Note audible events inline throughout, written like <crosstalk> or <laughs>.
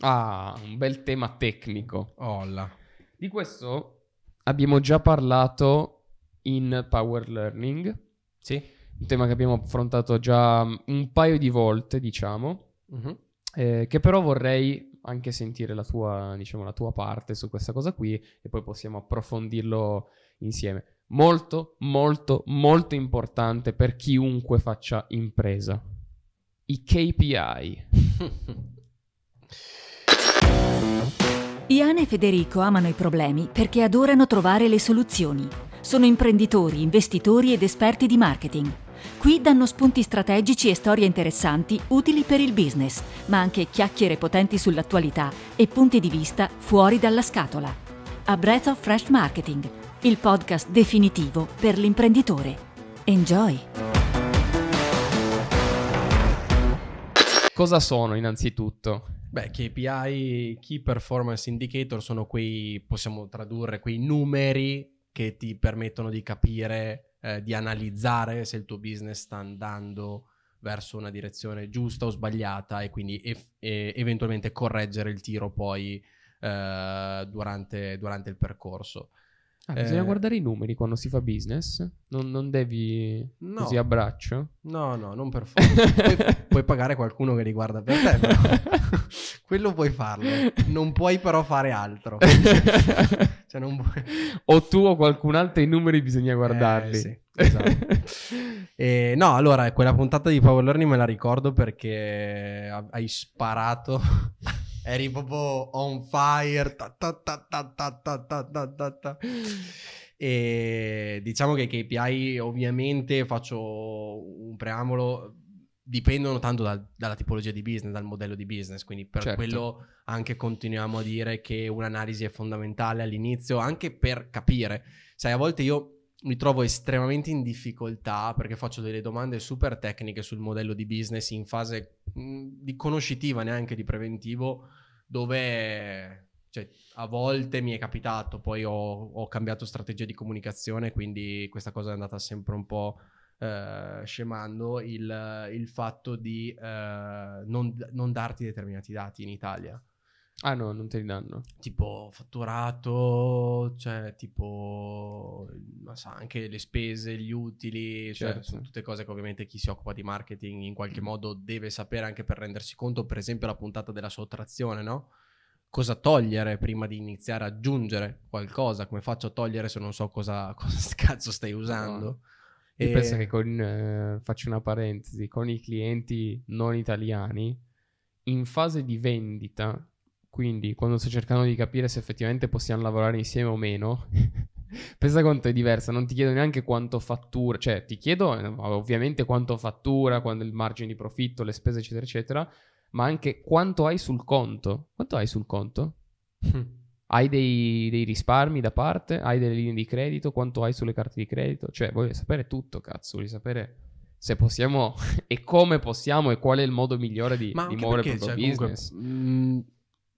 Ah, un bel tema tecnico. Olla. Di questo abbiamo già parlato in Power Learning, Sì? un tema che abbiamo affrontato già un paio di volte, diciamo, Mhm. eh, che però vorrei anche sentire la tua, diciamo, la tua parte su questa cosa qui e poi possiamo approfondirlo insieme. Molto, molto, molto importante per chiunque faccia impresa. I KPI. <laughs> Iane e Federico amano i problemi perché adorano trovare le soluzioni. Sono imprenditori, investitori ed esperti di marketing. Qui danno spunti strategici e storie interessanti utili per il business, ma anche chiacchiere potenti sull'attualità e punti di vista fuori dalla scatola. A Breath of Fresh Marketing, il podcast definitivo per l'imprenditore. Enjoy! Cosa sono innanzitutto? Beh, KPI, Key Performance Indicator, sono quei, possiamo tradurre, quei numeri che ti permettono di capire, eh, di analizzare se il tuo business sta andando verso una direzione giusta o sbagliata e quindi eff- e eventualmente correggere il tiro poi eh, durante, durante il percorso. Ah, bisogna Eh. guardare i numeri quando si fa business? Non, non devi No. così a braccio? No, no, non per forza. puoi, puoi pagare qualcuno che li guarda per te, però. <laughs> Quello puoi farlo. Non puoi però fare altro. <laughs> cioè non puoi... o tu o qualcun altro i numeri bisogna guardarli. Eh, sì, esatto. <laughs> E, no, allora, quella puntata di Power Learning me la ricordo perché ha- hai sparato eri proprio on fire. Ta ta ta e diciamo che i KPI ovviamente faccio un preambolo dipendono tanto dal, dalla tipologia di business, dal modello di business, quindi per certo. quello anche continuiamo a dire che un'analisi è fondamentale all'inizio, anche per capire. Sai, a volte io mi trovo estremamente in difficoltà perché faccio delle domande super tecniche sul modello di business in fase mh, di conoscitiva, neanche di preventivo, dove cioè, a volte mi è capitato, poi ho, ho cambiato strategia di comunicazione, quindi questa cosa è andata sempre un po' eh, scemando, il, il fatto di eh, non, non darti determinati dati in Italia Ah no, non te li danno. tipo fatturato, cioè tipo so, anche le spese, gli utili, cioè Certo. sono tutte cose che ovviamente chi si occupa di marketing in qualche modo deve sapere anche per rendersi conto, per esempio la puntata della sottrazione, no? Cosa togliere prima di iniziare ad aggiungere qualcosa? Come faccio a togliere se non so cosa, <laughs> cosa cazzo stai usando? Io E- penso che con, eh, faccio una parentesi, con i clienti non italiani, in fase di vendita, quindi quando sto cercando di capire se effettivamente possiamo lavorare insieme o meno, <laughs> pensa quanto è diversa, non ti chiedo neanche quanto fattura, cioè ti chiedo eh, ovviamente quanto fattura, quando il margine di profitto, le spese eccetera eccetera, ma anche quanto hai sul conto. Quanto hai sul conto? <laughs> Hai dei, dei risparmi da parte? Hai delle linee di credito? Quanto hai sulle carte di credito? Cioè, voglio sapere tutto, cazzo. Voglio sapere se possiamo <laughs> e come possiamo e qual è il modo migliore di, Ma di muovere il proprio cioè, comunque, business. mh,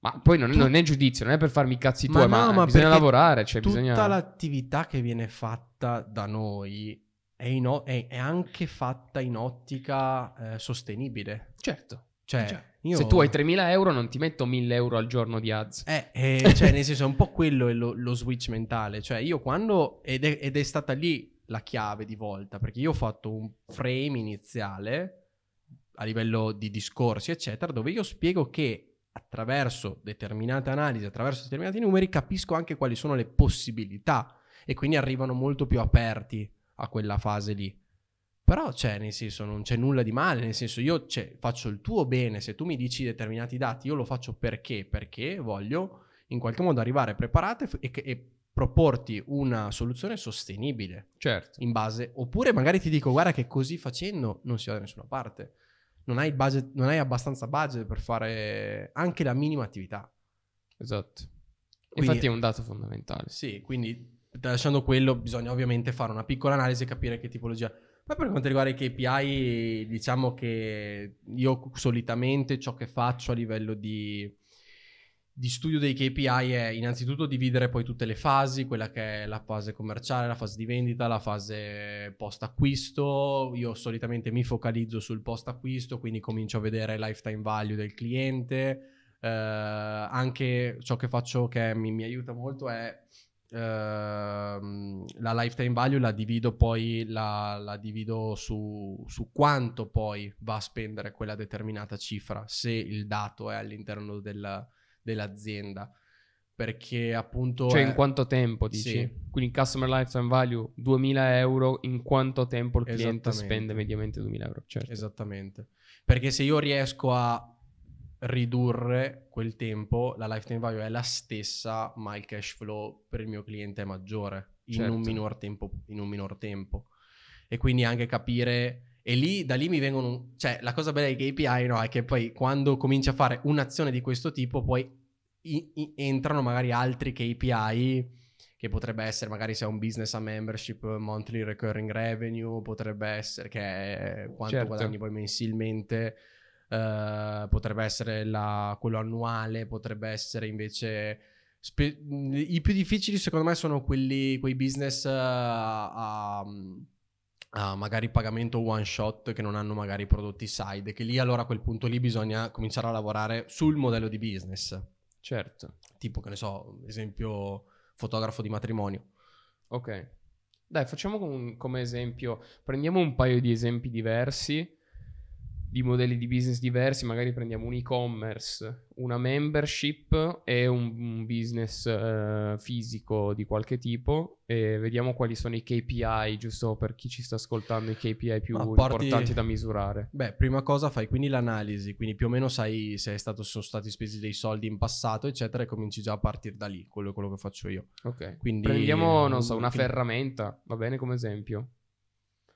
Ma poi non, tu- non è giudizio, non è per farmi i cazzi Ma tuoi, no, ma, ma bisogna lavorare. Cioè, tutta bisogna... l'attività che viene fatta da noi è, o- è- è anche fatta in ottica eh, sostenibile. Certo. Cioè, Cioè, io- Se tu hai 3.000 euro, non ti metto 1.000 euro al giorno di ads. Eh, eh, cioè, nel senso, è un po' quello è lo, lo switch mentale. Cioè, io quando... Ed è, ed è stata lì la chiave di volta, perché io ho fatto un frame iniziale a livello di discorsi, eccetera, dove io spiego che attraverso determinate analisi, attraverso determinati numeri, capisco anche quali sono le possibilità e quindi arrivano molto più aperti a quella fase lì. Però, cioè, nel senso, non c'è nulla di male, nel senso, io cioè, faccio il tuo bene, se tu mi dici determinati dati, io lo faccio perché? Perché voglio in qualche modo arrivare preparato e, e proporti una soluzione sostenibile Certo. in base, oppure magari ti dico, guarda che così facendo non si va da nessuna parte. Non hai, budget, non hai abbastanza budget per fare anche la minima attività. Esatto. Quindi- Infatti è un dato fondamentale. Sì, quindi lasciando quello, bisogna ovviamente fare una piccola analisi e capire che tipologia. Poi per quanto riguarda i KPI, diciamo che io solitamente ciò che faccio a livello di, di studio dei KPI è innanzitutto dividere poi tutte le fasi, quella che è la fase commerciale, la fase di vendita, la fase post acquisto. Io solitamente mi focalizzo sul post acquisto, quindi comincio a vedere lifetime value del cliente, Eh, anche ciò che faccio che mi, mi aiuta molto è ehm, la lifetime value la divido poi la, la divido su, su quanto poi va a spendere quella determinata cifra se il dato è all'interno della- dell'azienda perché appunto Cioè è- in quanto tempo dici? Sì. Quindi customer lifetime value 2000 euro, in quanto tempo il cliente spende mediamente 2000 euro? Certo. Esattamente. Perché se io riesco a ridurre quel tempo, la lifetime value è la stessa, ma il cash flow per il mio cliente è maggiore in, Certo. un, minor tempo, in un minor tempo. E quindi anche capire... E lì, da lì mi vengono... Cioè, la cosa bella dei KPI no, è che poi quando cominci a fare un'azione di questo tipo, poi i- i- entrano magari altri KPI che potrebbe essere magari se è un business a membership, monthly recurring revenue, potrebbe essere che è quanto Certo. guadagni poi mensilmente, eh, potrebbe essere la- quello annuale, potrebbe essere invece... spe- I più difficili secondo me sono quelli, quei business eh, a, a magari pagamento one shot che non hanno magari prodotti side, che lì allora a quel punto lì bisogna cominciare a lavorare sul modello di business, Certo. tipo che ne so, esempio fotografo di matrimonio. Ok. Dai, facciamo com- come esempio, prendiamo un paio di esempi diversi, di modelli di business diversi, magari prendiamo un e-commerce, una membership e un, un business eh, fisico di qualche tipo e vediamo quali sono i KPI, giusto per chi ci sta ascoltando, i KPI più porti- importanti da misurare. Beh, prima cosa fai quindi l'analisi, quindi più o meno sai se è stato, sono stati spesi dei soldi in passato, eccetera, e cominci già a partire da lì, quello è quello che faccio io. Ok. Quindi Prendiamo, non so, una quindi- ferramenta, va bene come esempio?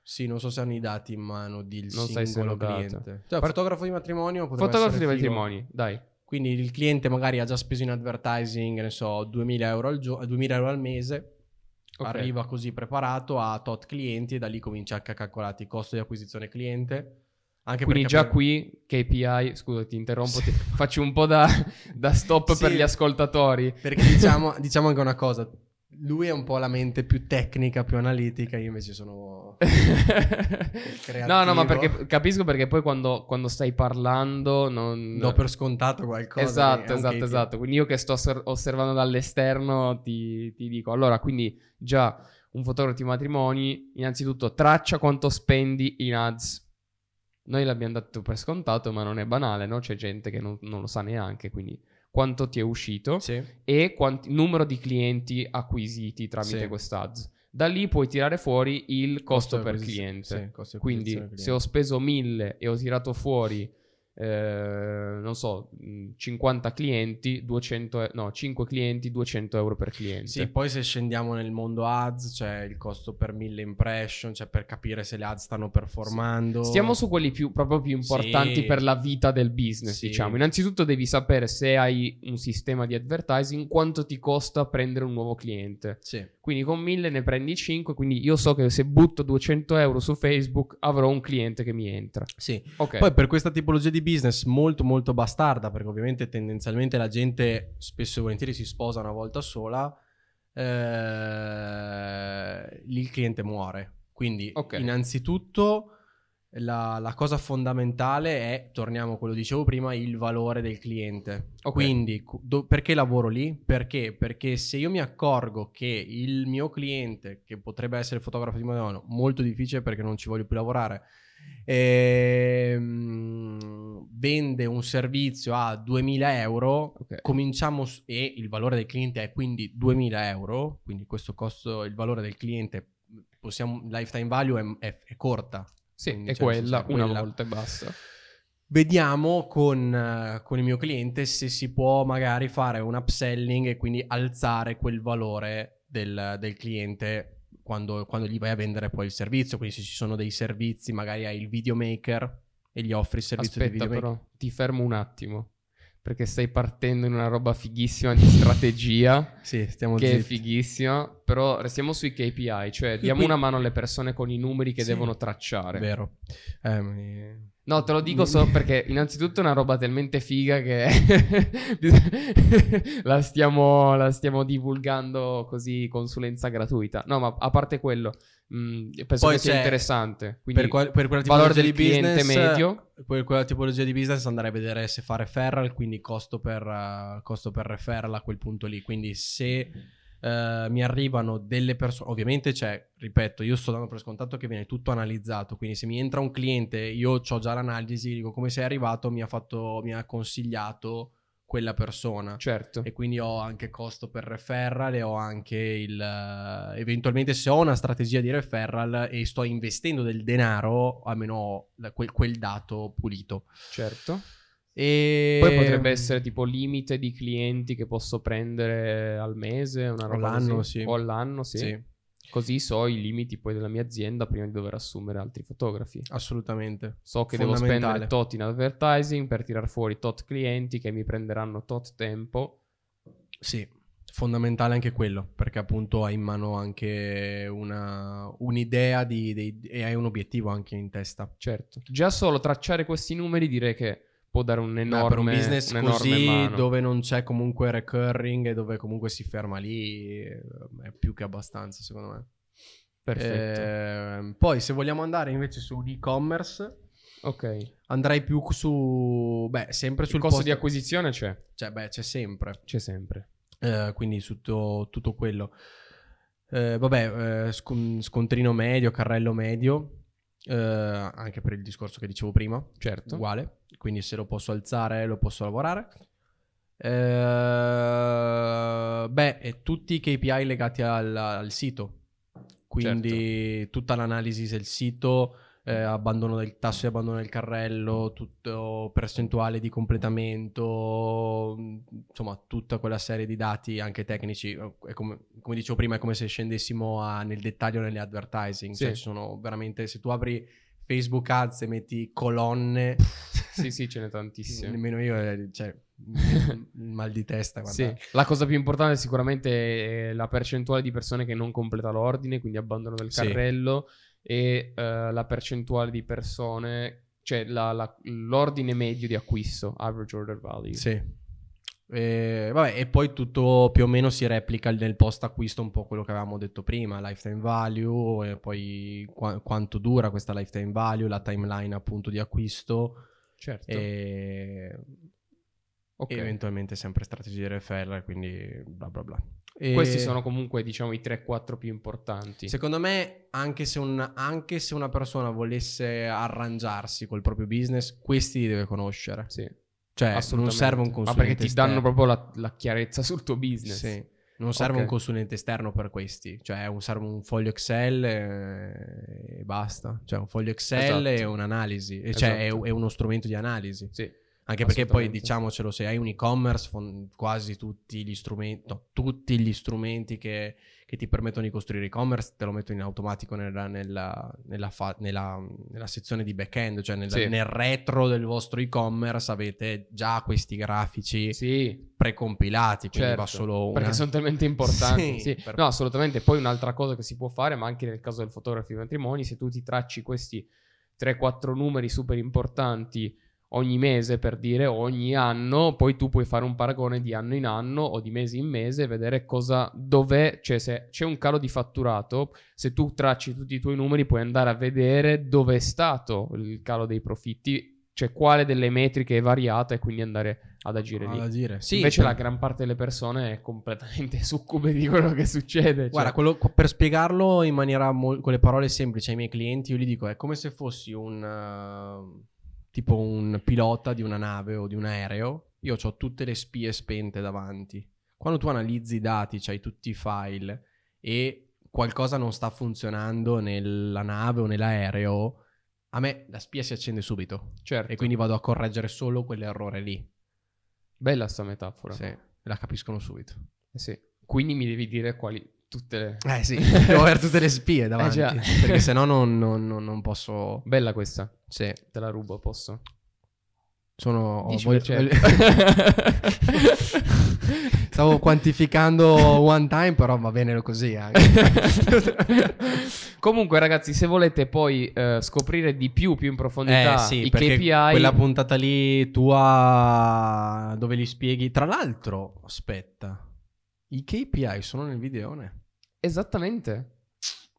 Sì, non so se hanno i dati in mano del Non singolo cliente. Cioè, Par- fotografo di matrimonio Fotografo di matrimoni, dai. Quindi il cliente magari ha già speso in advertising, ne so, 2000 euro al, gio- 2000 euro al mese, Ok. arriva così preparato a tot clienti e da lì comincia anche a calcolarti il costo di acquisizione cliente. Anche Quindi già poi- qui KPI, scusa ti interrompo, ti- faccio un po' da, da stop <laughs> Sì. per gli ascoltatori. Perché diciamo, diciamo anche una cosa, lui è un po' la mente più tecnica, più analitica, io invece sono... <laughs> no, no, ma perché capisco perché poi quando, quando stai parlando non... Do per scontato qualcosa. Esatto, esatto, KPI. esatto. Quindi io che sto osser- osservando dall'esterno ti, ti dico, allora, quindi già un fotografo di matrimoni, innanzitutto traccia quanto spendi in ads. Noi l'abbiamo dato per scontato, ma non è banale, no? C'è gente che non, non lo sa neanche, quindi quanto ti è uscito Sì. e quanti- numero di clienti acquisiti tramite Sì. quest'ads. Da lì puoi tirare fuori il costo, di per acquisiz- cliente. sì, costo di Quindi acquisizione se ho speso 1000 e ho tirato fuori, eh, non so, mh, 50 clienti, 200, e- no, 5 clienti, 200 euro per cliente. Sì, poi se scendiamo nel mondo ads, c'è il costo per mille impression, cioè per capire se le ads stanno performando. Stiamo su quelli più, proprio più importanti Sì. per la vita del business, Sì. diciamo. Innanzitutto devi sapere se hai un sistema di advertising, quanto ti costa prendere un nuovo cliente. Sì, Quindi con 1000 ne prendi 5, quindi io so che se butto 200 euro su Facebook avrò un cliente che mi entra. sì. Ok. Poi per questa tipologia di business molto molto bastarda, perché ovviamente tendenzialmente la gente spesso e volentieri si sposa una volta sola, eh, il cliente muore. Quindi Ok. innanzitutto la, la cosa fondamentale è, torniamo a quello che dicevo prima, il valore del cliente. Ok. Quindi do- perché lavoro lì? Perché? Perché se io mi accorgo che il mio cliente, che potrebbe essere il fotografo di Madonna, molto difficile perché non ci voglio più lavorare, ehm, vende un servizio a 2000 euro, Ok. cominciamo s- e il valore del cliente è quindi 2000 euro, quindi questo costo, il valore del cliente, possiamo, lifetime value è, è- è corta. Sì, Quindi, è cioè, quella, è una quella. volta e basta. Vediamo con, eh, con il mio cliente se si può magari fare un upselling e quindi alzare quel valore del, del cliente quando, quando gli vai a vendere poi il servizio. Quindi se ci sono dei servizi, magari hai il videomaker e gli offri il servizio di Aspetta videomaker. però, ti fermo un attimo. Perché stai partendo in una roba fighissima di strategia, Sì, stiamo che è zitti. fighissima, però restiamo sui KPI, cioè diamo una mano alle persone con i numeri che Sì. devono tracciare. Vero. Eh, mi- No, te lo dico solo perché <laughs> innanzitutto è una roba talmente figa che <laughs> la, stiamo, la, stiamo, divulgando così consulenza gratuita. No, ma a parte quello, mh, mm, penso Poi che sia interessante. Quindi per, qual- per quella valore del di cliente business, medio. Per quella tipologia di business andare a vedere se fa referral, quindi costo per, uh, costo per referral a quel punto lì. Quindi se Uh, mi arrivano delle persone, ovviamente c'è, ripeto, io sto dando per scontato che viene tutto analizzato, quindi se mi entra un cliente, io ho già l'analisi, dico come sei arrivato, mi ha, fatto, mi ha consigliato quella persona. Certo. E quindi ho anche costo per referral e ho anche il... Uh, eventualmente se ho una strategia di referral e sto investendo del denaro, almeno ho quel, quel dato pulito. Certo. E... Poi potrebbe essere tipo limite di clienti che posso prendere al mese, una roba all'anno, sì. O all'anno, sì. sì. Così so i limiti poi della mia azienda prima di dover assumere altri fotografi. Assolutamente. So che devo spendere tot in advertising per tirar fuori tot clienti che mi prenderanno tot tempo. Sì, fondamentale anche quello, perché appunto hai in mano anche una, un'idea di, di, e hai un obiettivo anche in testa. Certo. Già solo tracciare questi numeri direi che può dare un enorme Beh, per un business un così mano. dove non c'è comunque recurring e dove comunque si ferma lì è più che abbastanza secondo me. Perfetto. Eh, poi se vogliamo andare invece su e-commerce ok. andrei più su beh sempre sul Il costo post... di acquisizione c'è? Cioè beh c'è sempre. C'è sempre. Eh, quindi su tutto, tutto quello. Eh, vabbè eh, scontrino medio carrello medio eh, anche per il discorso che dicevo prima, certo. uguale, quindi se lo posso alzare lo posso lavorare. Eh, beh, e tutti i KPI legati al, al sito, quindi certo. tutta l'analisi del sito, eh, abbandono del tasso di abbandono del carrello, tutto percentuale di completamento, insomma tutta quella serie di dati anche tecnici. È come, come dicevo prima, è come se scendessimo a, nel dettaglio nelle advertising. Sì. Cioè, sono veramente, se tu apri Facebook Ads e metti colonne... sì, sì, ce n'è tantissime. Nemmeno io, eh, cioè, mal di testa. Sì. La cosa più importante sicuramente è la percentuale di persone che non completa l'ordine, quindi abbandono del carrello. Sì e uh, la percentuale di persone, cioè la, la, l'ordine medio di acquisto, average order value. Sì. E, vabbè, e poi tutto più o meno si replica nel post acquisto un po' quello che avevamo detto prima, lifetime value, e poi qu- quanto dura questa lifetime value, la timeline appunto di acquisto. Certo. E, okay. eventualmente sempre strategie di referral, quindi bla bla bla. E... Questi sono comunque, diciamo, i 3-4 più importanti. Secondo me, anche se, un, anche se, una persona volesse arrangiarsi col proprio business, questi li deve conoscere. Sì. Cioè, non serve un consulente. Ma perché ti danno proprio la, la, chiarezza sul tuo business. Sì. Non serve okay. un consulente esterno per questi, cioè un, serve un foglio Excel e, e basta. Cioè un foglio Excel esatto. e un'analisi, esatto. cioè è, è, uno strumento di analisi. Sì. Anche perché poi diciamocelo, se hai un e-commerce, quasi tutti gli strumenti, no, tutti gli strumenti che, che, ti permettono di costruire e-commerce te lo mettono in automatico nella, nella, nella, fa, nella sezione di back-end, cioè nel, sì. nel, retro del vostro e-commerce avete già questi grafici sì. precompilati, quindi certo, va solo una... Perché sono talmente importanti. <laughs> sì, per... No, assolutamente. Poi un'altra cosa che si può fare, ma anche nel caso del fotografo di matrimoni, se tu ti tracci questi 3-4 numeri super importanti ogni mese per dire ogni anno, poi tu puoi fare un paragone di anno in anno o di mese in mese e vedere cosa, dov'è, cioè se c'è un calo di fatturato, se tu tracci tutti i tuoi numeri puoi andare a vedere dove è stato il calo dei profitti, cioè quale delle metriche è variata e quindi andare ad agire ad lì. Agire. Sì, Invece per... la gran parte delle persone è completamente <laughs> succube di quello che succede. Cioè... Guarda, quello, per spiegarlo in maniera mo- con le parole semplici ai miei clienti, io gli dico è come se fossi un... Uh tipo un pilota di una nave o di un aereo, io ho tutte le spie spente davanti. Quando tu analizzi i dati, c'hai tutti i file e qualcosa non sta funzionando nella nave o nell'aereo, a me la spia si accende subito. Certo. E quindi vado a correggere solo quell'errore lì. Bella sta metafora. Sì, la capiscono subito. Eh sì. Quindi mi devi dire quali tutte le... Eh sì, <laughs> devo avere tutte le spie eh, davanti. Eh perché sennò non, non, non, posso... Bella questa. Sì. Te la rubo, posso? Sono... 10%. voglio- <laughs> Stavo quantificando one time, però va bene così anche. <laughs> Comunque, ragazzi, se volete poi eh, scoprire di più, più in profondità Eh sì, i KPI, quella puntata lì tua dove li spieghi. Tra l'altro, aspetta, i KPI sono nel videone. esattamente.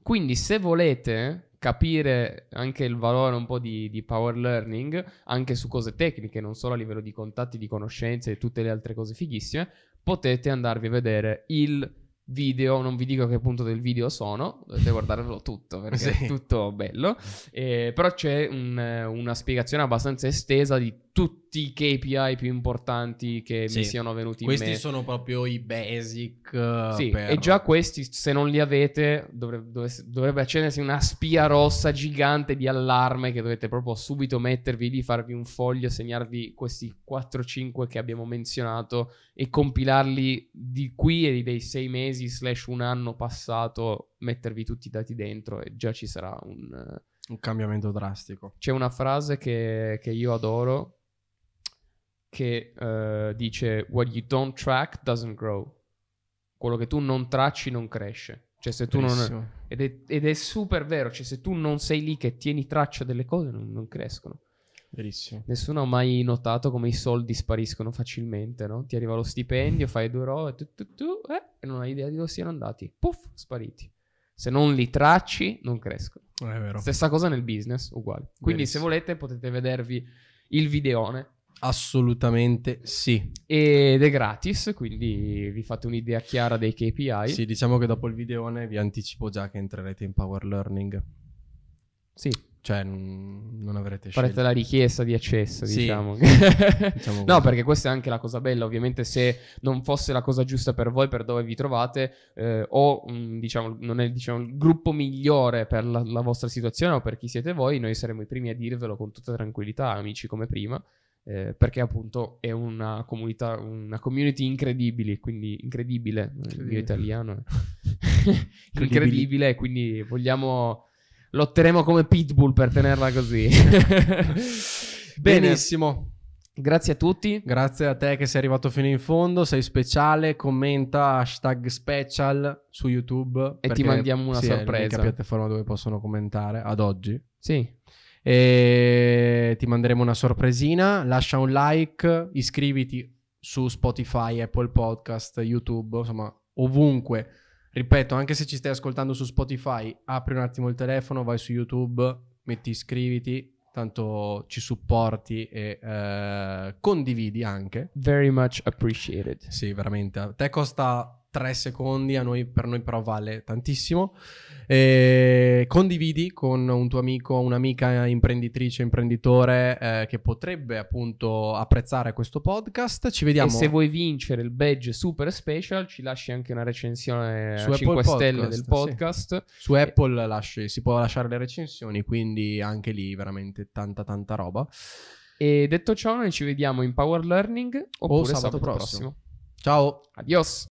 Quindi, se volete capire anche il valore un po' di, di power learning, anche su cose tecniche, non solo a livello di contatti, di conoscenze e tutte le altre cose fighissime, potete andarvi a vedere il video. Non vi dico a che punto del video sono, dovete guardarvelo tutto <laughs> perché Sì. è tutto bello. Eh, però c'è un, una spiegazione abbastanza estesa di tutti i KPI più importanti che Sì. mi siano venuti in Questi mente. sono proprio i basic. eh, Sì, per- e già questi, se non li avete, dovrebbe, dovrebbe accendersi una spia rossa gigante di allarme che dovete proprio subito mettervi lì, farvi un foglio, segnarvi questi 4-5 che abbiamo menzionato e compilarli di qui e dei sei mesi slash un anno passato, mettervi tutti i dati dentro e già ci sarà un... eh, Un cambiamento drastico. c'è una frase che, che io adoro che eh, dice What you don't track doesn't grow. Quello che tu non tracci non cresce. Cioè se tu non... Ed è, ed è super vero, cioè se tu non sei lì che tieni traccia delle cose non, non crescono. Verissimo. Nessuno ha mai notato come i soldi spariscono facilmente, no? Ti arriva lo stipendio, fai due robe, tu, tu, tu, eh, e non hai idea di dove siano andati. Puff, spariti. Se non li tracci, non crescono. È vero. Stessa cosa nel business, uguale. Quindi se Verissimo. volete potete vedervi il videone Assolutamente sì. ed è gratis, quindi vi fate un'idea chiara dei KPI. Sì, diciamo che dopo il videone vi anticipo già che entrerete in power learning. Sì, Cioè, non avrete farete scelta. la richiesta di accesso, Sì. diciamo. Diciamo <laughs> no, perché questa è anche la cosa bella. Ovviamente, se non fosse la cosa giusta per voi, per dove vi trovate, eh, o mm, diciamo, non è diciamo, il gruppo migliore per la, la vostra situazione o per chi siete voi, noi saremo i primi a dirvelo con tutta tranquillità, amici come prima. Eh, perché appunto è una comunità, una community incredibile, quindi incredibile, il mio italiano è <laughs> incredibile, quindi vogliamo lotteremo come pitbull per tenerla così. <laughs> Benissimo. grazie a tutti. Grazie a te che sei arrivato fino in fondo. Sei speciale. Commenta hashtag special su YouTube. E ti mandiamo una sì, È sorpresa. l'unica piattaforma dove possono commentare ad oggi. Sì, E ti manderemo una sorpresina. Lascia un like, iscriviti su Spotify, Apple Podcast, YouTube, insomma, ovunque. Ripeto, anche se ci stai ascoltando su Spotify, apri un attimo il telefono, vai su YouTube, metti iscriviti, tanto ci supporti e eh, condividi anche. very much appreciated. Sì, veramente. A te costa 3 secondi, a noi, per noi però vale tantissimo. E condividi con un tuo amico, un'amica imprenditrice, imprenditore eh, che potrebbe appunto apprezzare questo podcast. Ci vediamo E se vuoi vincere il badge super special, ci lasci anche una recensione Su a Apple 5 stelle Podcast, del sì. podcast. su Apple, lasci- si può lasciare le recensioni, quindi anche lì veramente tanta tanta roba. E detto ciò, noi ci vediamo in Power Learning oppure sabato sabato, prossimo. prossimo. Ciao! Adios.